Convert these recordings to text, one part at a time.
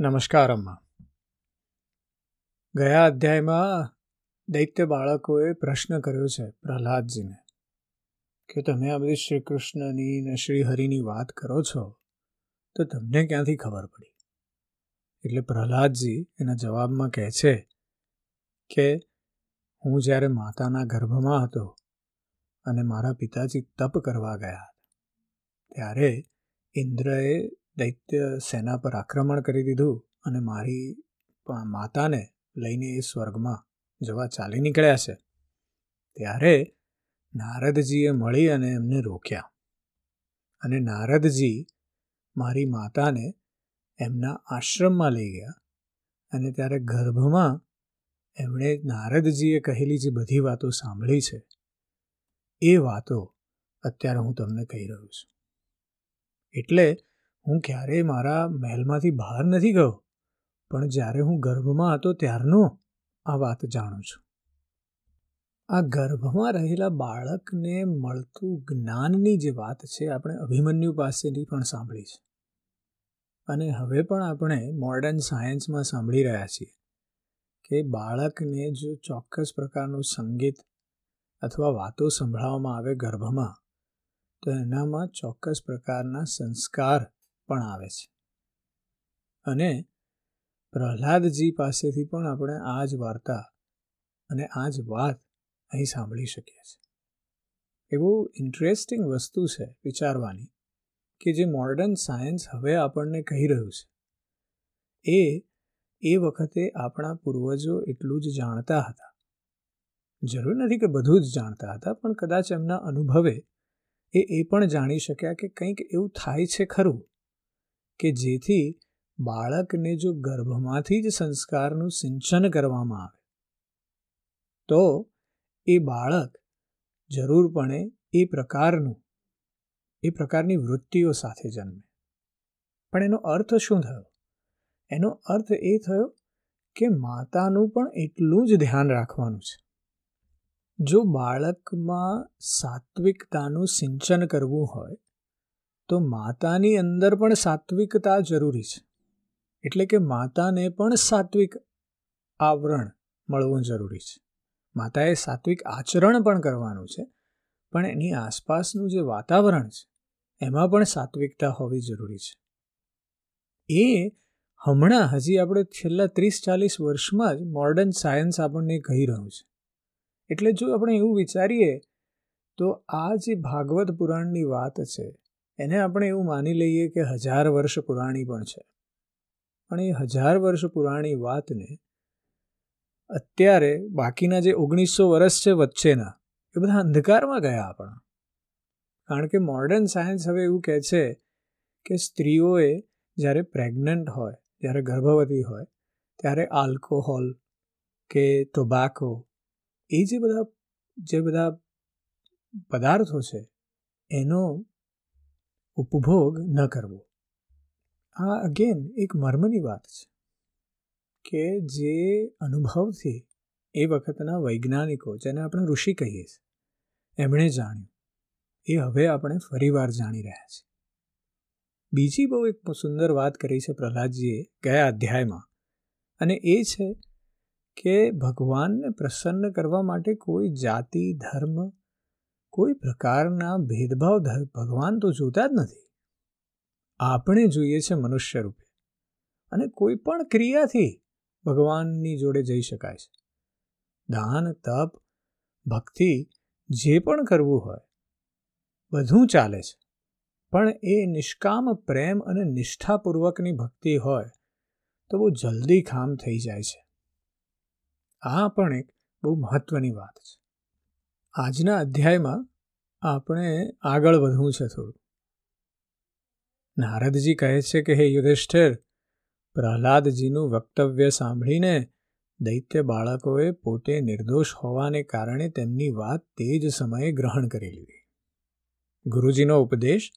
નમસ્કાર, અમ્મા. ગયા અધ્યાયમાં દૈત્ય બાળકોએ પ્રશ્ન કર્યો છે પ્રહલાદજીને કે તમે આ બધી શ્રી કૃષ્ણની ને શ્રી હરિની વાત કરો છો, તો તમને ક્યાંથી ખબર પડી? એટલે પ્રહલાદજી એના જવાબમાં કહે છે કે હું જ્યારે માતાના ગર્ભમાં હતો અને મારા પિતાજી તપ કરવા ગયા ત્યારે ઇન્દ્રએ દૈત્ય સેના પર આક્રમણ કરી દીધું અને મારી માતાને લઈને એ સ્વર્ગમાં જવા ચાલી નીકળ્યા છે. ત્યારે નારદજીએ મળી અને એમને રોક્યા અને નારદજી મારી માતાને એમના આશ્રમમાં લઈ ગયા અને ત્યારે ગર્ભમાં એમણે નારદજીએ કહેલી જે બધી વાતો સાંભળી છે, એ વાતો અત્યારે હું તમને કહી રહ્યો છું. એટલે હું ક્યારેય મારા મહેલમાંથી બહાર નથી ગયો, પણ જ્યારે હું ગર્ભમાં હતો ત્યારનો આ વાત જાણું છું. આ ગર્ભમાં રહેલા બાળકને મળતું જ્ઞાનની જે વાત છે આપણે અભિમન્યુ પાસેથી પણ સાંભળી છે. અને હવે પણ આપણે મોડર્ન સાયન્સમાં સાંભળી રહ્યા છીએ કે બાળકને જો ચોક્કસ પ્રકારનું સંગીત અથવા વાતો સંભળાવવામાં આવે ગર્ભમાં, તો એનામાં ચોક્કસ પ્રકારના સંસ્કાર પણ આવે છે. અને પ્રહલાદજી પાસેથી પણ આપણે આ જ વાર્તા અને આ જ વાત અહીં સાંભળી શકીએ છીએ. એવું ઇન્ટરેસ્ટિંગ વસ્તુ છે વિચારવાની કે જે મોડર્ન સાયન્સ હવે આપણને કહી રહ્યું છે. એ એ વખતે આપણા પૂર્વજો એટલું જ જાણતા હતા. જરૂર નથી કે બધું જ જાણતા હતા, પણ કદાચ એમના અનુભવે એ એ પણ જાણી શક્યા કે કંઈક એવું થાય છે ખરું. કે જેથી બાળકને જો ગર્ભમાંથી જ સંસ્કારનું સિંચન કરવામાં આવે, તો એ બાળક જરૂરપણે એ પ્રકારનું, એ પ્રકારની વૃત્તિઓ સાથે જન્મે. પણ એનો અર્થ શું થયો? એનો અર્થ એ થયો કે માતાનું પણ એટલું જ ધ્યાન રાખવાનું છે. જો બાળકમાં સાત્વિકતાનું સિંચન કરવું હોય તો માતાની અંદર પણ સાત્વિકતા જરૂરી છે. એટલે કે માતાને પણ સાત્વિક આવરણ મળવું જરૂરી છે. માતાએ સાત્વિક આચરણ પણ કરવાનું છે, પણ એની આસપાસનું જે વાતાવરણ છે, એમાં પણ સાત્વિકતા હોવી જરૂરી છે. એ હમણાં હજી આપણે છેલ્લા ત્રીસ ચાલીસ વર્ષમાં જ મોડર્ન સાયન્સ આપણને કહી રહ્યું છે. એટલે જો આપણે એવું વિચારીએ, તો આ જે ભાગવત પુરાણની વાત છે એને આપણે એવું માની લઈએ કે હજાર વર્ષ પુરાણી પણ છે. પણ એ હજાર વર્ષ પુરાણી વાતને અત્યારે બાકીના જે ઓગણીસો વર્ષ છે વચ્ચેના, એ બધા અંધકારમાં ગયા આપણા. કારણ કે મોડર્ન સાયન્સ હવે એવું કહે છે કે સ્ત્રીઓએ જ્યારે પ્રેગ્નન્ટ હોય, જ્યારે ગર્ભવતી હોય, ત્યારે આલ્કોહોલ કે ટોબાકો એ જે બધા જે બધા પદાર્થો છે, એનો ઉપભોગ ન કરવો. આ અગેન એક મર્મની વાત છે કે જે અનુભવથી એ વખતના વૈજ્ઞાનિકો, જેને આપણે ઋષિ કહીએ છીએ, એમણે જાણ્યું. એ હવે આપણે ફરીવાર જાણી રહ્યા છીએ. બીજી બહુ એક સુંદર વાત કરી છે પ્રહલાદજીએ ગયા અધ્યાયમાં. અને એ છે કે ભગવાનને પ્રસન્ન કરવા માટે કોઈ જાતિ, ધર્મ કોઈ પ્રકારના ભેદભાવ ભગવાન તો જોતા જ નથી. આપણે જોઈએ છે મનુષ્ય રૂપે અને કોઈ પણ ક્રિયાથી ભગવાનની જોડે જઈ શકાય છે. દાન, તપ, ભક્તિ, જે પણ કરવું હોય, બધું ચાલે છે. પણ એ નિષ્કામ પ્રેમ અને નિષ્ઠાપૂર્વકની ભક્તિ હોય, તો બહુ જલ્દી ખામ થઈ જાય છે. આ પણ એક બહુ મહત્વની વાત છે. આજના અધ્યાયમાં આપણે આગળ વધવું છે થોડું. નારદજી કહે છે કે, હે યુધિષ્ઠિર, પ્રહલાદજીનું વક્તવ્ય સાંભળીને દૈત્ય બાળકોએ પોતે નિર્દોષ હોવાને કારણે તેમની વાત તે જ સમયે ગ્રહણ કરી લીધી. ગુરુજીનો ઉપદેશ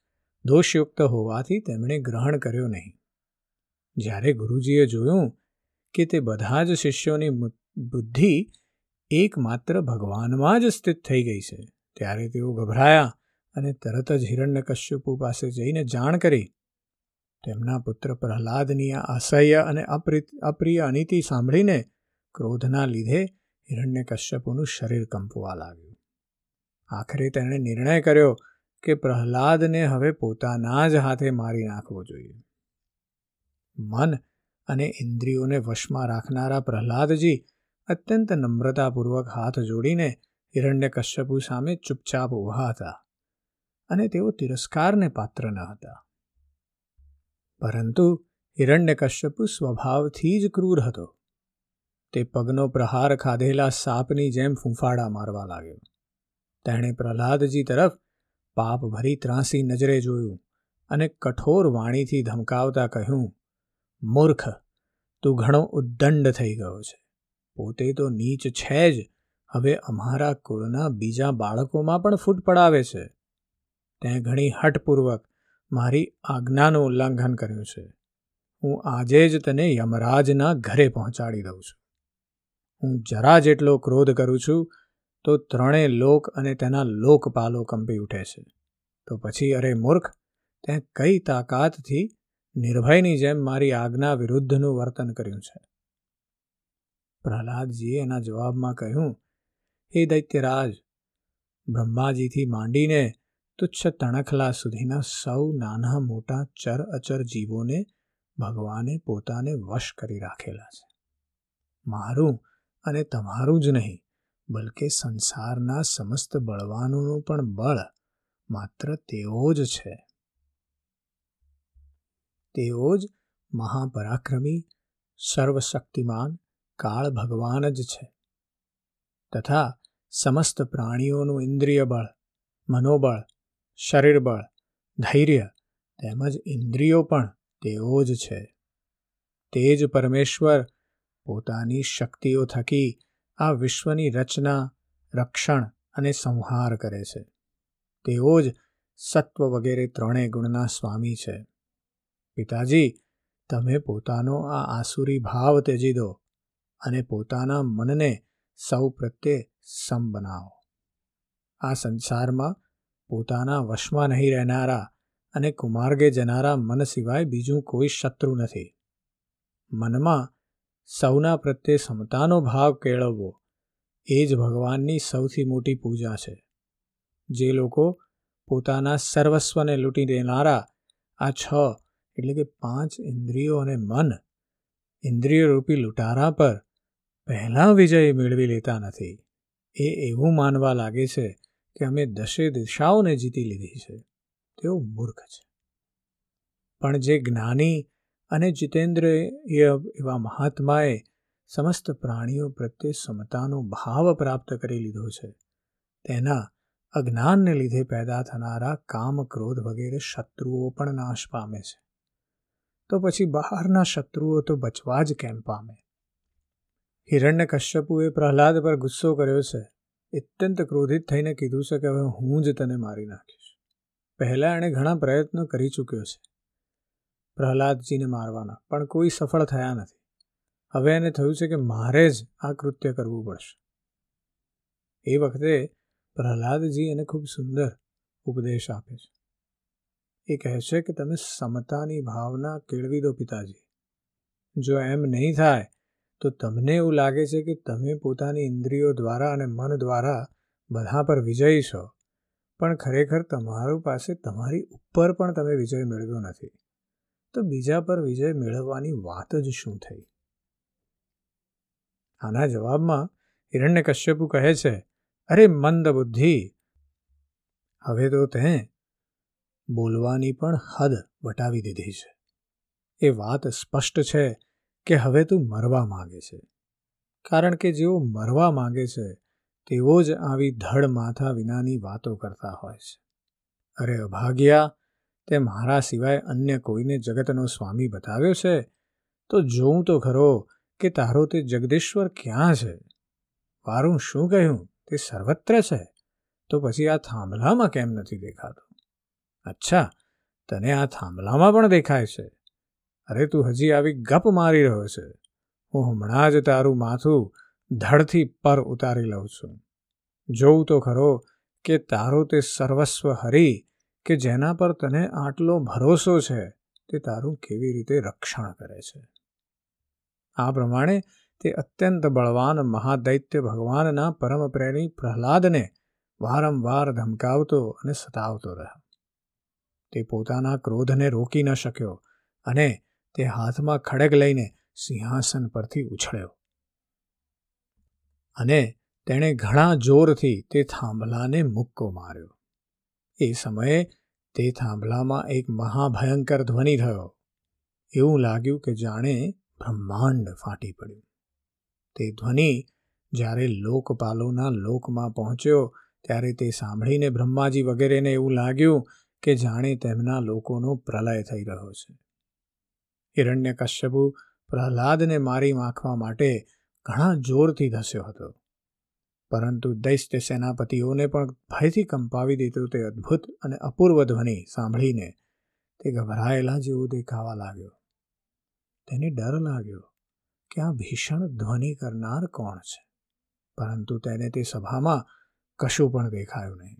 દોષયુક્ત હોવાથી તેમણે ગ્રહણ કર્યો નહીં. જ્યારે ગુરુજીએ જોયું કે તે બધા જ શિષ્યોની બુદ્ધિ એકમાત્ર ભગવાનમાં જ સ્થિત થઈ ગઈ છે. ત્યારે તેઓ ગભરાયા અને તરત જ હિરણ્યકશ્યપુ પાસે જઈને જાણ કરી. તેમના પુત્ર પ્રહલાદની આ અસહ્ય અને અપ્રિય અનીતિ સાંભળીને ક્રોધના લીધે હિરણ્યકશ્યપુનું શરીર કંપવા લાગ્યું. આખરે તેણે નિર્ણય કર્યો કે પ્રહલાદને હવે પોતાના જ હાથે મારી નાખવો જોઈએ. મન અને ઇન્દ્રિયોને વશમાં રાખનારા પ્રહલાદજી અત્યંત નમ્રતાપૂર્વક હાથ જોડીને હિરણ્યકશ્યપુ સામે ચૂપચાપ ઊભા હતા અને તેઓ તિરસ્કારને પાત્ર ન હતા. પરંતુ હિરણ્યકશ્યપુ સ્વભાવથી જ ક્રૂર હતો. તે પગનો પ્રહાર ખાધેલા સાપની જેમ ફૂંફાડા મારવા લાગ્યો. તેણે પ્રહલાદજી તરફ પાપ ભરી ત્રાસી નજરે જોયું અને કઠોર વાણીથી ધમકાવતા કહ્યું, મૂર્ખ, તું ઘણો ઉદ્દંડ થઈ ગયો છે. પોતે તો નીચ છે જ. હવે અમારા કુળના બીજા બાળકોમાં પણ ફૂટ પડાવે છે. તે ઘણી હઠપૂર્વક મારી આજ્ઞાનું ઉલ્લંઘન કર્યું છે. હું આજે જ તને યમરાજના ઘરે પહોંચાડી દઉં છું. હું જરા જેટલો ક્રોધ કરું છું, તો ત્રણેય લોક અને તેના લોકપાલો કંપી ઉઠે છે. તો પછી, અરે મૂર્ખ તે કઈ તાકાતથી નિર્ભયની જેમ મારી આજ્ઞા વિરુદ્ધનું વર્તન કર્યું છે? પ્રહલાદજીએ એના જવાબમાં કહ્યું, હે દૈત્યરાજ, બ્રહ્માજીથી માંડીને તુચ્છ તણખલા સુધીના સૌ નાના મોટા ચર અચર જીવોને ભગવાને પોતાને વશ કરી રાખેલા છે. મારું અને તમારું જ નહીં, બલકે સંસારના સમસ્ત બળવાનોનું પણ બળ માત્ર તેઓ જ છે. તેઓ જ મહાપરાક્રમી, સર્વશક્તિમાન કાળ ભગવાન જ છે. તથા સમસ્ત પ્રાણીઓનું ઇન્દ્રિય બળ, મનોબળ, શરીર બળ, ધૈર્ય તેમજ ઇન્દ્રિયો પણ તેઓ જ છે. તે જ પરમેશ્વર પોતાની શક્તિઓ થકી આ વિશ્વની રચના, રક્ષણ અને સંહાર કરે છે. તેઓ જ સત્વ વગેરે ત્રણેય ગુણના સ્વામી છે. પિતાજી, તમે પોતાનો આ આસુરી ભાવ ત્યજી દો. અને પોતાના મનને સૌ પ્રત્યે સમ બનાવો. આ સંસારમાં પોતાના વશમાં નહીં રહેનારા અને કુમાર્ગે જનારા મન સિવાય બીજું કોઈ શત્રુ નથી. મનમાં સૌના પ્રત્યે સમતાનો ભાવ કેળવવો એ જ ભગવાનની સૌથી મોટી પૂજા છે. જે લોકો પોતાના સર્વસ્વને લૂંટી દેનારા આ છ એટલે કે પાંચ ઇન્દ્રિયો અને મન ઇન્દ્રિય રૂપી લૂંટારા પર પહેલાં વિજય મેળવી લેતા નથી. એ એવું માનવા લાગે છે કે અમે દશે દિશાઓને જીતી લીધી છે. તેઓ મૂર્ખ છે. પણ જે જ્ઞાની અને જીતેન્દ્રિય એવા મહાત્માએ સમસ્ત પ્રાણીઓ પ્રત્યે સમતાનો ભાવ પ્રાપ્ત કરી લીધો છે, તેના અજ્ઞાનને લીધે પેદા થનારા કામ ક્રોધ વગેરે શત્રુઓ પણ નાશ પામે છે. તો પછી બહારના શત્રુઓ તો બચવા જ કેમ પામે? હિરણ્ય કશ્યપુએ પ્રહલાદ પર ગુસ્સો કર્યો છે. અત્યંત ક્રોધિત થઈને કીધું છે કે હવે હું જ તને મારી નાખીશ. પહેલાં એણે ઘણા પ્રયત્નો કરી ચૂક્યો છે. પ્રહલાદજીને મારવાના, પણ કોઈ સફળ થયા નથી. હવે એને થયું છે કે મારે જ આ કૃત્ય કરવું પડશે. એ વખતે પ્રહલાદજી એને ખૂબ સુંદર ઉપદેશ આપે છે. એ કહે છે કે તમે સમતાની ભાવના કેળવી દો પિતાજી. જો એમ નહીં થાય તો તમને એવું લાગે છે કે તમે પોતાની ઇન્દ્રિયો દ્વારા અને મન દ્વારા બધા પર વિજયી છો? પણ ખરેખર તમારું પાસે તમારી ઉપર પણ તમે વિજય મેળવ્યો નથી. તો બીજા પર વિજય મેળવવાની વાત જ શું થઈ? આના જવાબમાં હિરણ્યકશ્યપુ કહે છે, અરે, મંદ બુદ્ધિ! હવે તો તે બોલવાની પણ હદ વટાવી દીધી છે. એ વાત સ્પષ્ટ છે કે હવે તું મરવા માગે છે. કારણ કે જેઓ મરવા માગે છે, તેઓ જ આવી ધડ માથા વિનાની વાતો કરતા હોય છે. અરે અભાગ્યા, તે મારા સિવાય અન્ય કોઈને જગતનો સ્વામી બતાવ્યો છે? તો જોઉં તો ખરો કે તારો તે જગદીશ્વર ક્યાં છે? વારું શું કહ્યું? તે સર્વત્ર છે. તો પછી આ થાંભલામાં કેમ નથી દેખાતો? અચ્છા, તને આ થાંભલામાં પણ દેખાય છે. અરે તું હજી આવી ગપ મારી રહ્યો છે. હું હમણાં જ તારું માથું ધડથી પર ઉતારી લઉં છું. જોઉં તો ખરો કે તારો તે સર્વસ્વ હરી કે જેના પર તને આટલો ભરોસો છે તે તારું કેવી રીતે રક્ષણ કરે છે? આ પ્રમાણે તે અત્યંત બળવાન મહાદૈત્ય ભગવાનના પરમપ્રેમી પ્રહલાદને વારંવાર ધમકાવતો અને સતાવતો રહ્યો. તે પોતાના ક્રોધને રોકી ન શક્યો અને તે હાથમાં ખડગ લઈને સિંહાસન પરથી ઉછળ્યો. અને તેણે ઘણા જોરથી તે થાંભલાને મુક્કો માર્યો. એ સમયે તે થાંભલામાં એક મહાભયંકર ધ્વનિ થયો. એવું લાગ્યું કે જાણે બ્રહ્માંડ ફાટી પડ્યું. તે ધ્વનિ જ્યારે લોકપાલોના લોકમાં પહોંચ્યો ત્યારે તે સાંભળીને બ્રહ્માજી વગેરેને એવું લાગ્યું કે જાણે તેમના લોકોનો પ્રલય થઈ રહ્યો છે. હિરણ્ય કશ્યપુ પ્રહલાદને મારી નાખવા માટે ઘણા જોરથી ધસ્યો હતો. પરંતુ દૈત્ય સેનાપતિઓને પણ ભયથી કંપાવી દીધું તે અદ્ભુત અને અપૂર્વ ધ્વનિ સાંભળીને તે ગભરાયેલા જેવું દેખાવા લાગ્યો. તેને ડર લાગ્યો કે આ ભીષણ ધ્વનિ કરનાર કોણ છે, પરંતુ તેને તે સભામાં કશું પણ દેખાયું નહીં.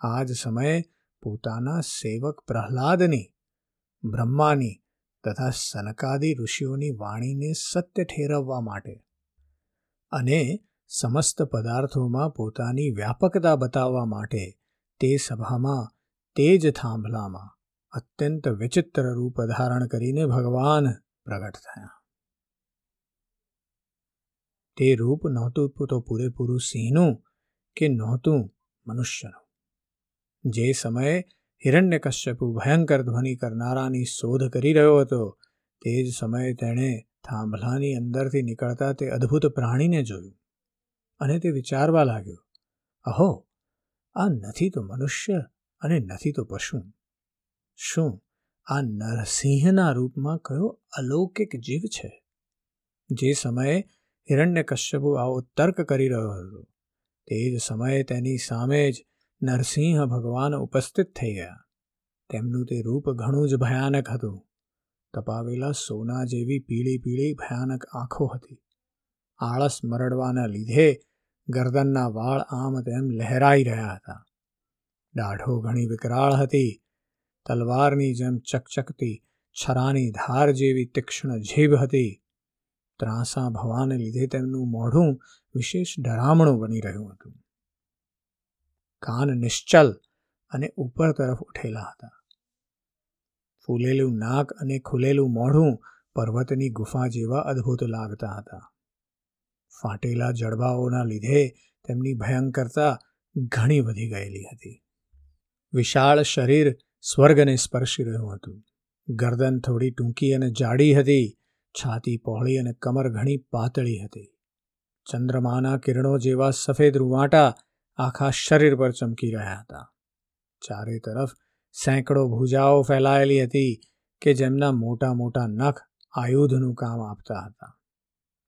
આ જ સમયે પોતાના સેવક પ્રહલાદની, બ્રહ્માની તથા સનકાદી ઋષિઓની વાણીને સત્ય ઠેરવવા માટે અને સમસ્ત પદાર્થોમાં પોતાની વ્યાપકતા બતાવવા માટે તે સભામાં તે જ થાંભલામાં અત્યંત વિચિત્ર રૂપ ધારણ કરીને ભગવાન પ્રગટ થયા. તે રૂપ નહોતું તો પૂરેપૂરું સિંહનું કે નહોતું મનુષ્યનું. જે સમયે હિરણ્યકશ્યપુ ભયંકર ધ્વનિ કરનારાની શોધ કરી રહ્યો હતો. તે જ સમયે તેણે થાંભલાની અંદરથી નીકળતા તે અદ્ભુત પ્રાણીને જોયું અને તે વિચારવા લાગ્યો, અહો, આ નથી તો મનુષ્ય અને નથી તો પશુ. શું આ નરસિંહના રૂપમાં કયો અલૌકિક જીવ છે? જે સમયે હિરણ્યકશ્યપુ આવો તર્ક કરી રહ્યો હતો. તે જ સમયે તેની સામે જ નરસિંહ ભગવાન ઉપસ્થિત થઈ ગયા. તેમનું તે રૂપ ઘણું જ ભયાનક હતું. તપાવેલા સોના જેવી પીળી પીળી ભયાનક આંખો હતી. આળસ મરડવાના લીધે ગરદનના વાળ આમ તેમ લહેરાઈ રહ્યા હતા. દાઢો ઘણી વિકરાળ હતી. તલવારની જેમ ચકચકતી છરાની ધાર જેવી તીક્ષ્ણ જીભ હતી. ત્રાસા ભવાને લીધે તેમનું મોઢું વિશેષ ડરામણું બની રહ્યું હતું. કાન નિશ્ચલ અને ઉપર તરફ ઉઠેલા હતા. ફૂલેલું નાક અને ખુલેલું મોઢું પર્વતની ગુફા જેવા અદ્ભુત લાગતા હતા. ફાટેલા જડબાઓના લીધે તેમની ભયંકરતા ઘણી વધી ગયેલી હતી. વિશાળ શરીર સ્વર્ગને સ્પર્શી રહ્યું હતું. ગરદન થોડી ટૂંકી અને જાડી હતી, છાતી પહોળી અને કમર ઘણી પાતળી હતી. ચંદ્રમાના કિરણો જેવા સફેદ રૂવાટા આખા શરીર પર ચમકી રહ્યા હતા. ચારે તરફ સેંકડો ભૂજાઓ ફેલાયેલી હતી કે જેમના મોટા મોટા નખ આયુધનું કામ આપતા હતા.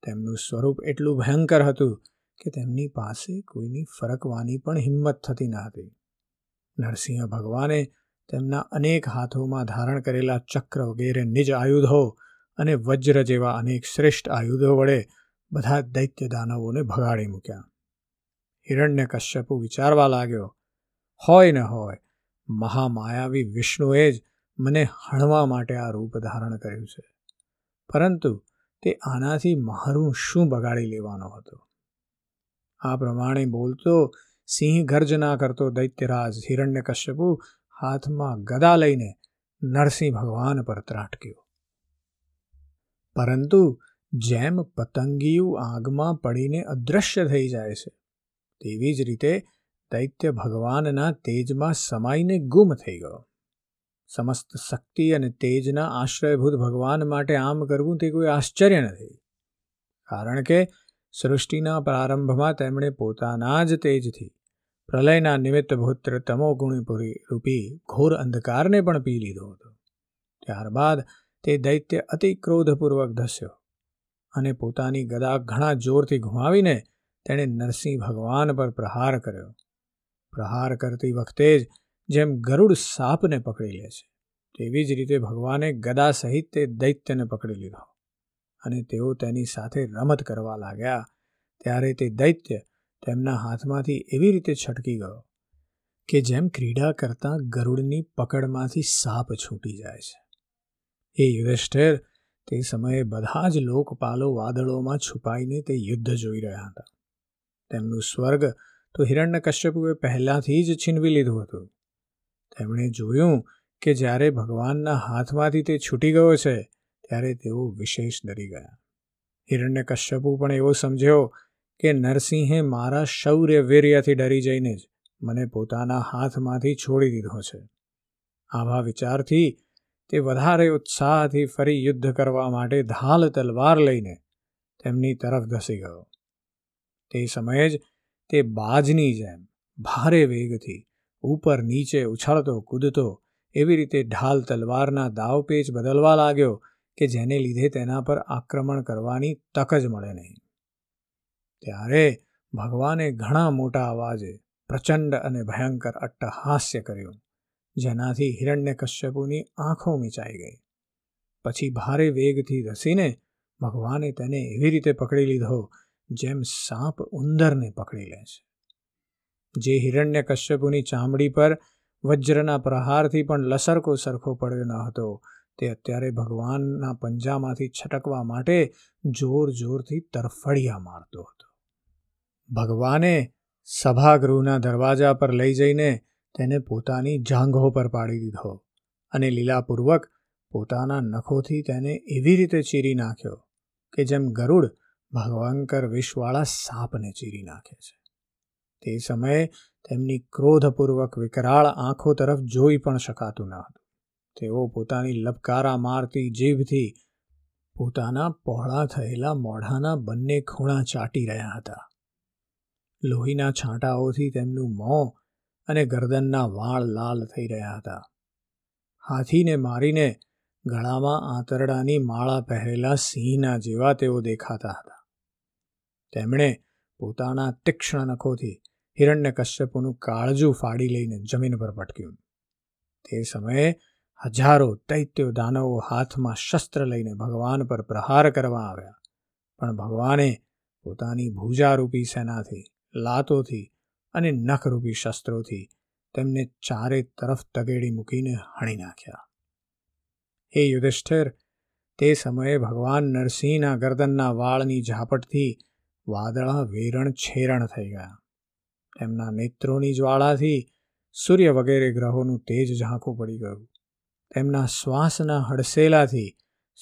તેમનું સ્વરૂપ એટલું ભયંકર હતું કે તેમની પાસે કોઈની ફરકવાની પણ હિંમત થતી ન હતી. નરસિંહ ભગવાને તેમના અનેક હાથોમાં ધારણ કરેલા ચક્ર વગેરે નિજ આયુધો અને વજ્ર જેવા અનેક શ્રેષ્ઠ આયુધો વડે બધા દૈત્ય દાનવોને ભગાડી મૂક્યા. હિરણ્ય કશ્યપુ વિચારવા લાગ્યો, હોય ને હોય, મહામાયાવી વિષ્ણુએ જ મને હણવા માટે આ રૂપ ધારણ કર્યું છે. પરંતુ તે આનાથી મારું શું બગાડી લેવાનો હતો? આ પ્રમાણે બોલતો સિંહ ગર્જના કરતો દૈત્યરાજ હિરણ્ય કશ્યપુ હાથમાં ગદા લઈને નરસિંહ ભગવાન પર ત્રાટક્યો. પરંતુ જેમ પતંગિયું આગમાં પડીને અદૃશ્ય થઈ જાય છે તેવી જ રીતે દૈત્ય ભગવાનના તેજમાં સમાઈને ગુમ થઈ ગયો. સમસ્ત શક્તિ અને તેજના આશ્રયભૂત ભગવાન માટે આમ કરવું તે કોઈ આશ્ચર્ય નથી. કારણ કે સૃષ્ટિના પ્રારંભમાં તેમણે પોતાના જ તેજથી પ્રલયના નિમિત્ત ભૂત્ર તમોગુણીપુરી રૂપી ઘોર અંધકારને પણ પી લીધો હતો. ત્યારબાદ તે દૈત્ય અતિ ક્રોધપૂર્વક ધસ્યો અને પોતાની ગદા ઘણા જોરથી ઘુમાવીને તેણે નરસિંહ ભગવાન પર પ્રહાર કર્યો. પ્રહાર કરતી વખતે જ જેમ ગરુડ સાપને પકડી લે છે, તેવી જ રીતે ભગવાને ગદા સહિત તે દૈત્યને પકડી લીધો અને તેઓ તેની સાથે રમત કરવા લાગ્યા. ત્યારે તે દૈત્ય તેમના હાથમાંથી એવી રીતે છટકી ગયો કે જેમ ક્રીડા કરતાં ગરુડની પકડમાંથી સાપ છૂટી જાય છે. એ યુધિષ્ઠિર, તે સમયે બધા જ લોકપાલો વાદળોમાં છુપાઈને તે યુદ્ધ જોઈ રહ્યા હતા. તેમનું સ્વર્ગ તો હિરણ્યકશ્યપુએ પહેલાંથી જ છીનવી લીધું હતું. તેમણે જોયું કે જ્યારે ભગવાનના હાથમાંથી તે છૂટી ગયો છે, ત્યારે તેઓ વિશેષ ડરી ગયા. હિરણ્યકશ્યપુ પણ એવો સમજ્યો કે નરસિંહે મારા શૌર્ય વીર્યથી ડરી જઈને જ મને પોતાના હાથમાંથી છોડી દીધો છે. આવા વિચારથી તે વધારે ઉત્સાહથી ફરી યુદ્ધ કરવા માટે ઢાલ તલવાર લઈને તેમની તરફ ધસી ગયો. તે સમયે જ તે બાજની જેમ ભારે વેગથી ઉપર નીચે ઉછળતો, કૂદતો, એવી રીતે ઢાલ તલવારના દાવપેચ બદલવા લાગ્યો કે જેને લીધે તેના પર આક્રમણ કરવાની તક જ મળે નહીં. ત્યારે ભગવાને ઘણા મોટા અવાજે પ્રચંડ અને ભયંકર અટ્ટહાસ્ય કર્યું, જેનાથી હિરણ્યકશ્યપુની આંખો મીચાઈ ગઈ. પછી ભારે વેગથી ધસીને ભગવાને તેને એવી રીતે પકડી લીધો જેમ સાપ ઉંદરને પકડી લે છે. જે હિરણ્ય કશ્યપુની ચામડી પર વજ્રના પ્રહારથી પણ લસરકો સરખો પડ્યો ન હતો, તે અત્યારે ભગવાનના પંજામાંથી છટકવા માટે જોર જોરથી તરફડિયા મારતો હતો. ભગવાને સભાગૃહના દરવાજા પર લઈ જઈને તેને પોતાની જાંઘો પર પાડી દીધો અને લીલાપૂર્વક પોતાના નખોથી તેને એવી રીતે ચીરી નાખ્યો કે જેમ ગરુડ ભગવાંકર વિષવાળા સાપને ચીરી નાખે છે. તે સમયે તેમની ક્રોધપૂર્વક વિકરાળ આંખો તરફ જોઈ પણ શકાતું ન હતું. તેઓ પોતાની લપકારા મારતી જીભથી પોતાના પહોળા થયેલા મોઢાના બંને ખૂણા ચાટી રહ્યા હતા. લોહીના છાંટાઓથી તેમનું મોં અને ગરદનના વાળ લાલ થઈ રહ્યા હતા. હાથીને મારીને ગળામાં આંતરડાની માળા પહેરેલા સિંહના જેવા તેઓ દેખાતા હતા. તેમણે પોતાના તીક્ષ્ણ નખોથી હિરણ્ય કશ્યપુનું કાળજું ફાડી લઈને જમીન પર પટક્યું તે સમયે હજારો દૈત્યો દાનવો હાથમાં શસ્ત્ર લઈને ભગવાન પર પ્રહાર કરવા આવ્યા, પણ ભગવાને પોતાની ભૂજારૂપી સેનાથી, લાતોથી અને નખરૂપી શસ્ત્રોથી તેમને ચારે તરફ તગેડી મૂકીને હણી નાખ્યા. હે યુધિષ્ઠિર, તે સમયે ભગવાન નરસિંહના ગરદનના વાળની ઝાપટથી વાદળા વેરણ છેરણ થઈ ગયા. તેમના નેત્રોની જ્વાળાથી સૂર્ય વગેરે ગ્રહોનું તેજ ઝાંખું પડી ગયું. તેમના શ્વાસના હડસેલાથી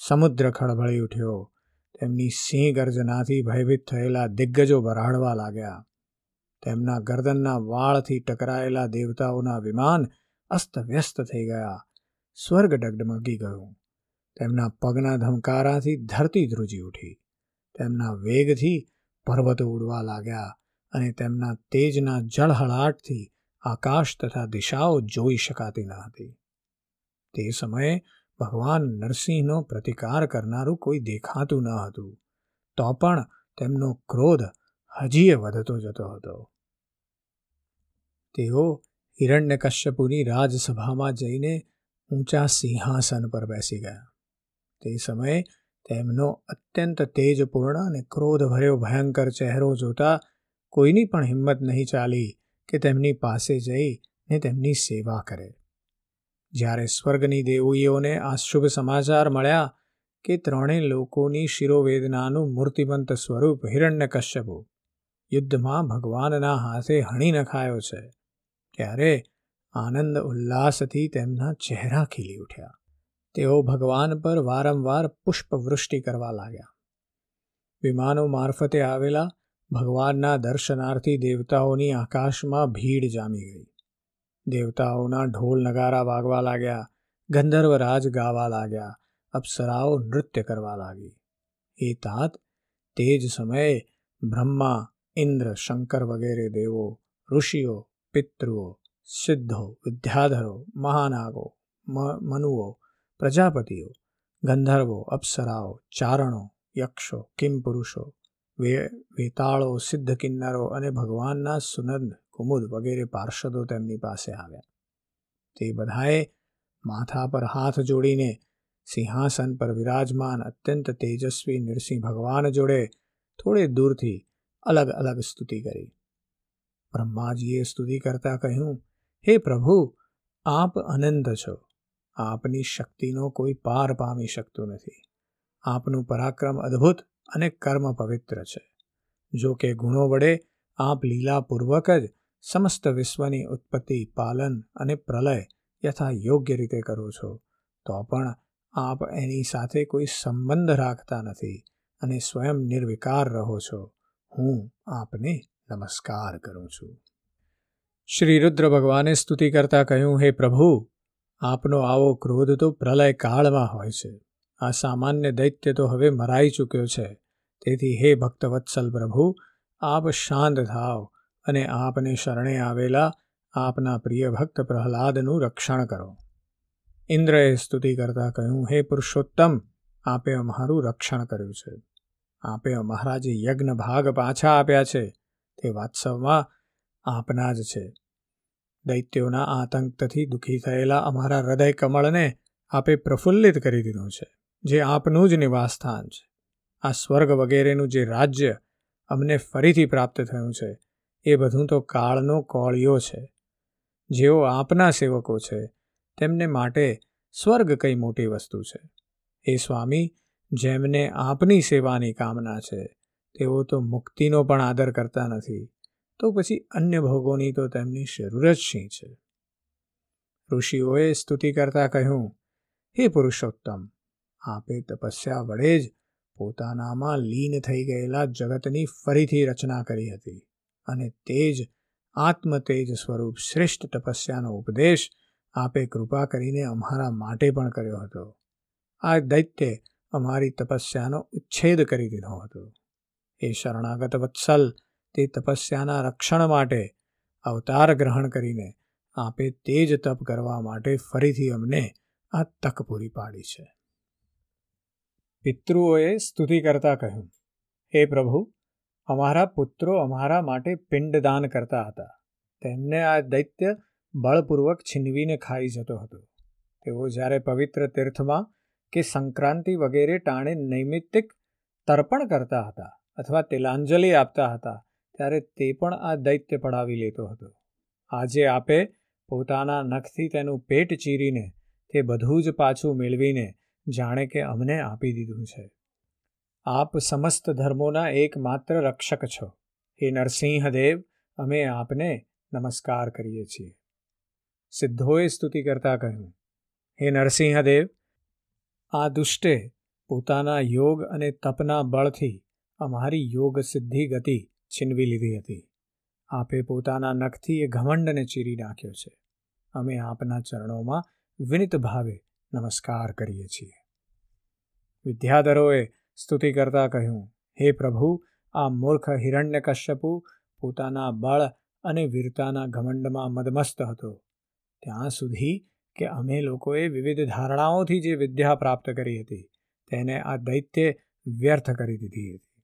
સમુદ્ર ખળભળી ઉઠ્યો. તેમની સિંહ ગર્જનાથી ભયભીત થયેલા દિગ્ગજો ભરાડવા લાગ્યા. તેમના ગરદનના વાળથી ટકરાયેલા દેવતાઓના વિમાન અસ્તવ્યસ્ત થઈ ગયા. સ્વર્ગ ડગડમગી ગયું. તેમના પગના ધમકારાથી ધરતી ધ્રુજી ઉઠી. તેમના વેગથી પર્વતો ઉડવા લાગ્યા અને તેમના તેજના જળહળાટથી આકાશ તથા દિશાઓ જોઈ શકાતી ન હતી. તે સમયે ભગવાન નરસિંહનો પ્રતિકાર કરનારું કોઈ દેખાતું ન હતું, તો પણ તેમનો ક્રોધ હજીએ વધતો જતો હતો. તેઓ હિરણ્યકશ્યપુની રાજસભામાં જઈને ઊંચા સિંહાસન પર બેસી ગયા. તે સમયે તેમનો અત્યંત તેજપૂર્ણ અને ક્રોધભર્યો ભયંકર ચહેરો જોતા કોઈની પણ હિંમત નહીં ચાલી કે તેમની પાસે જઈ ને તેમની સેવા કરે. જ્યારે સ્વર્ગની દેવીઓને આ શુભ સમાચાર મળ્યા કે ત્રણેય લોકોની શિરોવેદનાનું મૂર્તિમંત સ્વરૂપ હિરણ્યકશ્યપુ યુદ્ધમાં ભગવાનના હાથે હણી નખાયો છે, ત્યારે આનંદ ઉલ્લાસથી તેમના ચહેરા ખીલી ઉઠ્યા. તેઓ ભગવાન પર વારંવાર પુષ્પવૃષ્ટિ કરવા લાગ્યા. વિમાનો મારફતે આવેલા ભગવાનના દર્શનાર્થી દેવતાઓની આકાશમાં ભીડ જામી ગઈ. દેવતાઓના ઢોલ નગારા વાગવા લાગ્યા, ગંધર્વ રાજ ગાવા લાગ્યા, અપ્સરાઓ નૃત્ય કરવા લાગી. એ તાત તે જ સમયે બ્રહ્મા, ઇન્દ્ર, શંકર વગેરે દેવો, ઋષિઓ, પિતૃઓ, સિદ્ધો, વિદ્યાધરો, મહાનાગો મનુઓ પ્રજાપતિઓ, ગંધર્વો, અપ્સરાઓ, ચારણો, યક્ષો કિમ પુરુષો વેતાળો, સિદ્ધ કિન્નરો અને ભગવાનના સુનંદ, કુમુદ વગેરે પાર્ષદો તેમની પાસે આવ્યા. તે બધાએ માથા પર હાથ જોડીને સિંહાસન પર વિરાજમાન અત્યંત તેજસ્વી નરસિંહ ભગવાન જોડે થોડે દૂરથી અલગ અલગ સ્તુતિ કરી. બ્રહ્માજીએ સ્તુતિ કરતા કહ્યું, હે પ્રભુ, આપ અનંત છો. આપની શક્તિનો કોઈ પાર પામી શકતું નથી. આપનું પરાક્રમ અદ્ભુત અને કર્મ પવિત્ર છે. જો કે ગુણો વડે આપ લીલાપૂર્વક જ સમસ્ત વિશ્વની ઉત્પત્તિ, પાલન અને પ્રલય યથા યોગ્ય રીતે કરો છો, તો પણ આપ એની સાથે કોઈ સંબંધ રાખતા નથી અને સ્વયં નિર્વિકાર રહો છો. હું આપને નમસ્કાર કરું છું. શ્રી રુદ્ર ભગવાને સ્તુતિ કરતા કહ્યું, હે પ્રભુ આપનો આવો ક્રોધ તો પ્રલય કાળમાં હોય છે. આ સામાન્ય દૈત્ય તો હવે મરાઈ ચૂક્યો છે. તેથી હે ભક્તવત્સલ પ્રભુ, આપ શાંત થાવ અને આપને શરણે આવેલા આપના પ્રિય ભક્ત પ્રહલાદનું રક્ષણ કરો. ઇન્દ્રએ સ્તુતિ કરતા કહ્યું, હે પુરુષોત્તમ, આપે અમારું રક્ષણ કર્યું છે. આપે અમારા જે યજ્ઞ ભાગ પાછા આપ્યા છે. તે વાત્સવમાં આપના જ છે. દૈત્યોના આતંકથી દુઃખી થયેલા અમારા હૃદય કમળને આપે પ્રફુલ્લિત કરી દીધું છે, જે આપનું જ નિવાસસ્થાન છે. આ સ્વર્ગ વગેરેનું જે રાજ્ય અમને ફરીથી પ્રાપ્ત થયું છે, એ બધું તો કાળનો કોળિયો છે. જેઓ આપના સેવકો છે, તેમને માટે સ્વર્ગ કઈ મોટી વસ્તુ છે. એ સ્વામી, જેમને આપની સેવાની કામના છે, તેઓ તો મુક્તિનો પણ આદર કરતા નથી. તો પછી અન્ય ભોગોની તો તેમની જરૂર જ શી છે? ઋષિઓએ સ્તુતિ કરતા કહ્યું, હે પુરુષોત્તમ, આપે તપસ્યા વડે જ પોતાનામાં લીન થઈ ગયેલા જગતની ફરીથી રચના કરી હતી અને તે જ આત્મતેજ સ્વરૂપ શ્રેષ્ઠ તપસ્યાનો ઉપદેશ આપે કૃપા કરીને અમારા માટે પણ કર્યો હતો. આ દૈત્ય અમારી તપસ્યાનો ઉચ્છેદ કરી દીધો હતો. એ શરણાગત વત્સલ તે તપસ્યાના રક્ષણ માટે અવતાર ગ્રહણ કરીને આપે તે જ તપ કરવા માટે ફરીથી અમને આ તક પૂરી પાડી છે. પિતૃઓએ સ્તુતિ કરતા કહ્યું, હે પ્રભુ, અમારા પુત્રો અમારા માટે પિંડદાન કરતા હતા. તેમને આ દૈત્ય બળપૂર્વક છીનવીને ખાઈ જતો હતો. તેઓ જ્યારે પવિત્ર તીર્થમાં કે સંક્રાંતિ વગેરે ટાણે નૈમિત્તિક તર્પણ કરતા હતા અથવા તિલાંજલિ આપતા હતા ત્યારે તે પણ આ દૈત્ય પડાવી લેતો હતો. આજે આપે પોતાના નખથી તેનું પેટ ચીરીને તે બધું જ પાછું મેળવીને જાણે કે અમને આપી દીધું છે. આપ સમસ્ત ધર્મોના એકમાત્ર રક્ષક છો. હે નરસિંહદેવ, અમે આપને નમસ્કાર કરીએ છીએ. સિદ્ધોએ સ્તુતિ કરતા કહ્યું, હે નરસિંહદેવ, આ દુષ્ટે પોતાના યોગ અને તપના બળથી અમારી યોગ સિદ્ધિ ગતિ છીનવી લીધી હતી. આપે પોતાના નખથી એ ઘમંડને ચીરી નાખ્યો છે. અમે આપના ચરણોમાં વિનિત ભાવે નમસ્કાર કરીએ છીએ. વિદ્યાધરોએ સ્તુતિ કરતા કહ્યું, હે પ્રભુ, આ મૂર્ખ હિરણ્યકશ્યપુ પોતાના બળ અને વીરતાના ઘમંડમાં મદમસ્ત હતો. ત્યાં સુધી કે અમે લોકોએ વિવિધ ધારણાઓથી જે વિદ્યા પ્રાપ્ત કરી હતી, તેને આ દૈત્ય વ્યર્થ કરી દીધી હતી.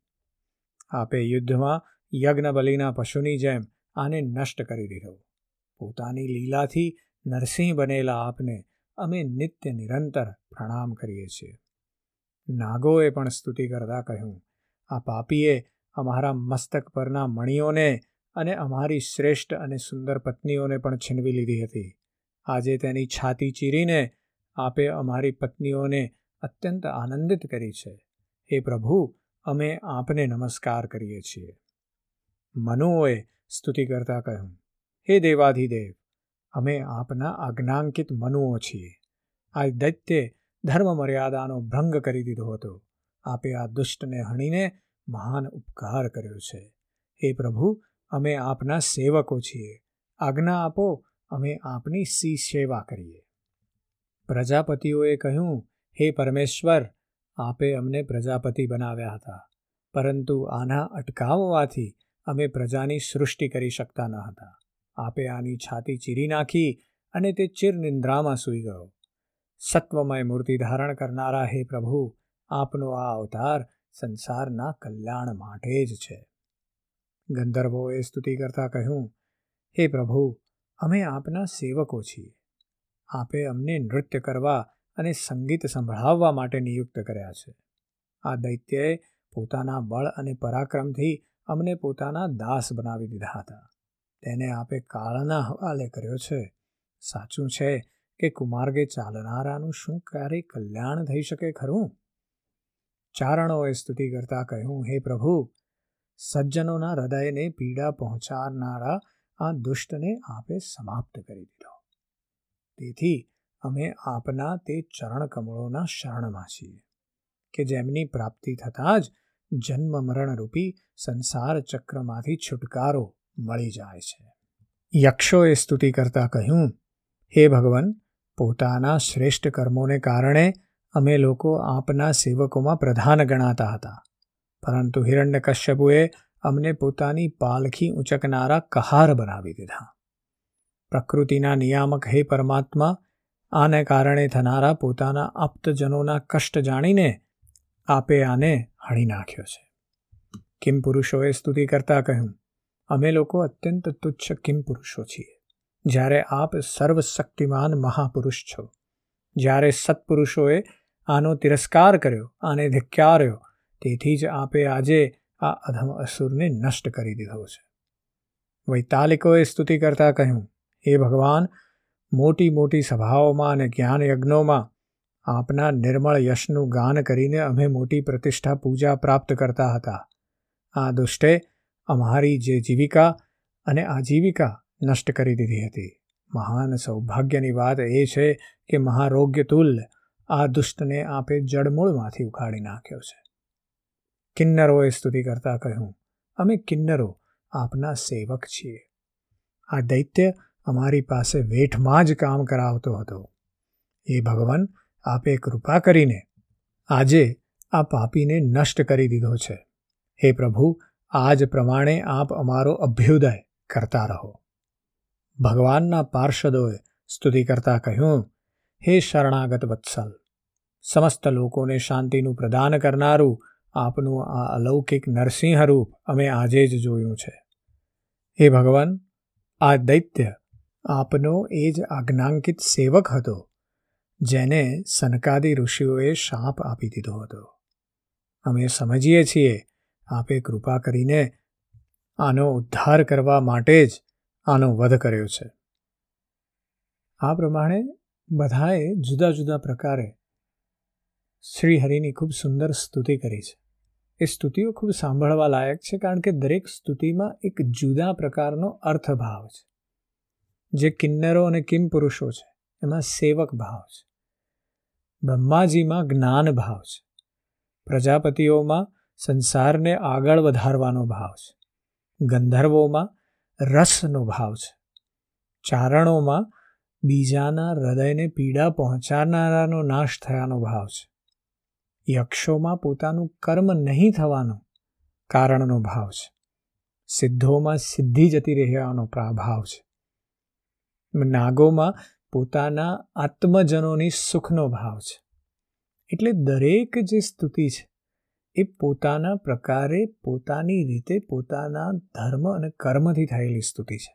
આપે યુદ્ધમાં યજ્ઞ બલિના પશુની જેમ આને નષ્ટ કરી દીધો. પોતાની લીલાથી નરસિંહ બનેલા આપને અમે નિત્ય નિરંતર પ્રણામ કરીએ છીએ. નાગોએ પણ સ્તુતિ કરતા કહ્યું, આ પાપીએ અમારા મસ્તક પરના મણીઓને અને અમારી શ્રેષ્ઠ અને સુંદર પત્નીઓને પણ છીનવી લીધી હતી. આજે તેની છાતી ચીરીને આપે અમારી પત્નીઓને અત્યંત આનંદિત કરી છે. હે પ્રભુ, અમે આપને નમસ્કાર કરીએ છીએ. મનુઓએ સ્તુતિ કરતા કહ્યું, હે દેવાધિદેવ, અમે આપના આજ્ઞાંકિત મનુઓ છીએ. આ દૈત્ય ધર્મ મર્યાદાનો ભંગ કરી દીધો હતો. આપે આ દુષ્ટને હણીને મહાન ઉપકાર કર્યો છે. હે પ્રભુ, અમે આપના સેવકો છીએ. આજ્ઞા આપો, અમે આપની સી સેવા કરીએ. પ્રજાપતિઓએ કહ્યું, હે પરમેશ્વર, આપે અમને પ્રજાપતિ બનાવ્યા હતા. પરંતુ આના અટકાવવાથી અમે પ્રજાની સૃષ્ટિ કરી શકતા ન હતા. આપે આની છાતી ચીરી નાખી અને તે ચિરનિંદ્રામાં સૂઈ ગયો. સત્વમય મૂર્તિ ધારણ કરનારા હે પ્રભુ, આપનો આ અવતાર સંસારના કલ્યાણ માટે જ છે. ગંધર્વોએ સ્તુતિ કરતા કહ્યું, હે પ્રભુ, અમે આપના સેવકો છીએ. આપે અમને નૃત્ય કરવા અને સંગીત સંભળાવવા માટે નિયુક્ત કર્યા છે. આ દૈત્યએ પોતાના બળ અને પરાક્રમથી અમને પોતાના દાસ બનાવી દીધા હતા. તેને આપે કાળના હવાલે કર્યો છે. સાચું છે કે કુમાર્ગે ચાલનારાનું શું ક્યારેય કલ્યાણ થઈ શકે ખરું? ચારણોએ સ્તુતિ કરતા કહ્યું, હે પ્રભુ, સજ્જનોના હૃદયને પીડા પહોંચાડનારા આ દુષ્ટને આપે સમાપ્ત કરી દીધો. તેથી અમે આપના તે ચરણ કમળોના શરણમાં છીએ, કે જેમની પ્રાપ્તિ થતાં જ જન્મ મરણરૂપી સંસાર ચક્રમાંથી છુટકારો મળી જાય છે. યક્ષોએ સ્તુતિ કરતા કહ્યું, હે ભગવાન, પોતાના શ્રેષ્ઠ કર્મોને કારણે અમે લોકો આપના સેવકોમાં પ્રધાન ગણાતા હતા. પરંતુ હિરણ્યકશ્યપુએ અમને પોતાની પાલખી ઉંચકનારા કહાર બનાવી દીધા. પ્રકૃતિના નિયામક હે પરમાત્મા, આને કારણે થનારા પોતાના આપ્તજનોના કષ્ટ જાણીને આપે આને હણી નાખ્યો છે. કિમ પુરુષોએ સ્તુતિ કરતા કહ્યું, અમે લોકો અત્યંત તુચ્છ કિમ પુરુષો છીએ. જ્યારે આપ સર્વશક્તિમાન મહાપુરુષ છો. જ્યારે સત્પુરુષોએ આનો તિરસ્કાર કર્યો, આને ધિક્કાર્યો, તેથી જ આપે આજે આ અધમ અસુરને નષ્ટ કરી દીધો છે. વૈતાલિકોએ સ્તુતિ કરતા કહ્યું, હે ભગવાન મોટી મોટી સભાઓમાં અને જ્ઞાન યજ્ઞોમાં આપના નિર્મળ યશનું ગાન કરીને અમે મોટી પ્રતિષ્ઠા પૂજા પ્રાપ્ત કરતા હતા. આ દુષ્ટે અમારી જે જીવિકા અને આજીવિકા નષ્ટ કરી દીધી હતી. મહાન સૌભાગ્યની વાત એ છે કે મહારોગ્ય તુલ્ય આ દુષ્ટને આપે જડમૂળમાંથી ઉખાડી નાખ્યો છે. કિન્નરોએ સ્તુતિ કરતા કહ્યું, અમે કિન્નરો આપના સેવક છીએ. આ દૈત્ય અમારી પાસે વેઠમાં જ કામ કરાવતો હતો. એ ભગવાન આપે કૃપા કરીને આજે આ પાપીને નષ્ટ કરી દીધો છે. હે પ્રભુ, આજ પ્રમાણે આપ અમારો અભ્યુદય કરતા રહો. ભગવાનના પાર્ષદોએ સ્તુતિ કરતા કહ્યું, હે શરણાગત વત્સલ, સમસ્ત લોકોને શાંતિનું પ્રદાન કરનારું આપનું આ અલૌકિક નરસિંહ રૂપ અમે આજે જ જોયું છે. હે ભગવાન, આ દૈત્ય આપનો એ જ આજ્ઞાંકિત સેવક હતો જેને સનકાદી ઋષિઓએ શાપ આપી દીધો હતો. અમે સમજીએ છીએ, આપે કૃપા કરીને આનો ઉદ્ધાર કરવા માટે જ આનો વધ કર્યો છે. આ પ્રમાણે બધાએ જુદા જુદા પ્રકારે શ્રી હરિની ખૂબ સુંદર સ્તુતિ કરી છે. એ સ્તુતિઓ ખૂબ સાંભળવા લાયક છે કારણ કે દરેક સ્તુતિમાં એક જુદા પ્રકારનો અર્થભાવ છે. જે કિન્નરો અને કિમ પુરુષો છે, એમાં સેવક ભાવ છે. બ્રહ્માજીમાં જ્ઞાન ભાવ છે. પ્રજાપતિઓમાં સંસારને આગળ વધારવાનો ભાવ છે. ગંધર્વોમાં રસનો ભાવ છે. ચારણોમાં બીજાના હૃદયને પીડા પહોંચાડનારાનો નાશ થયાનો ભાવ છે. યક્ષોમાં પોતાનું કર્મ નહીં થવાનો કારણનો ભાવ છે. સિદ્ધોમાં સિદ્ધિ જતી રહેવાનો ભાવ છે. નાગોમાં પોતાના આત્મજનોની સુખનો ભાવ છે. એટલે દરેક જે સ્તુતિ છે, એ પોતાના પ્રકારે પોતાની રીતે પોતાના ધર્મ અને કર્મથી થયેલી સ્તુતિ છે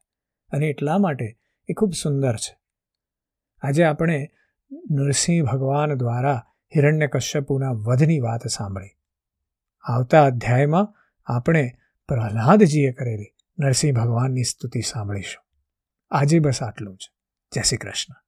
અને એટલા માટે એ ખૂબ સુંદર છે. આજે આપણે નરસિંહ ભગવાન દ્વારા હિરણ્ય કશ્યપુના વધની વાત સાંભળી. આવતા અધ્યાયમાં આપણે પ્રહલાદજીએ કરેલી નરસિંહ ભગવાનની સ્તુતિ સાંભળીશું. આજે બસ આટલું જ. જય શ્રી કૃષ્ણ.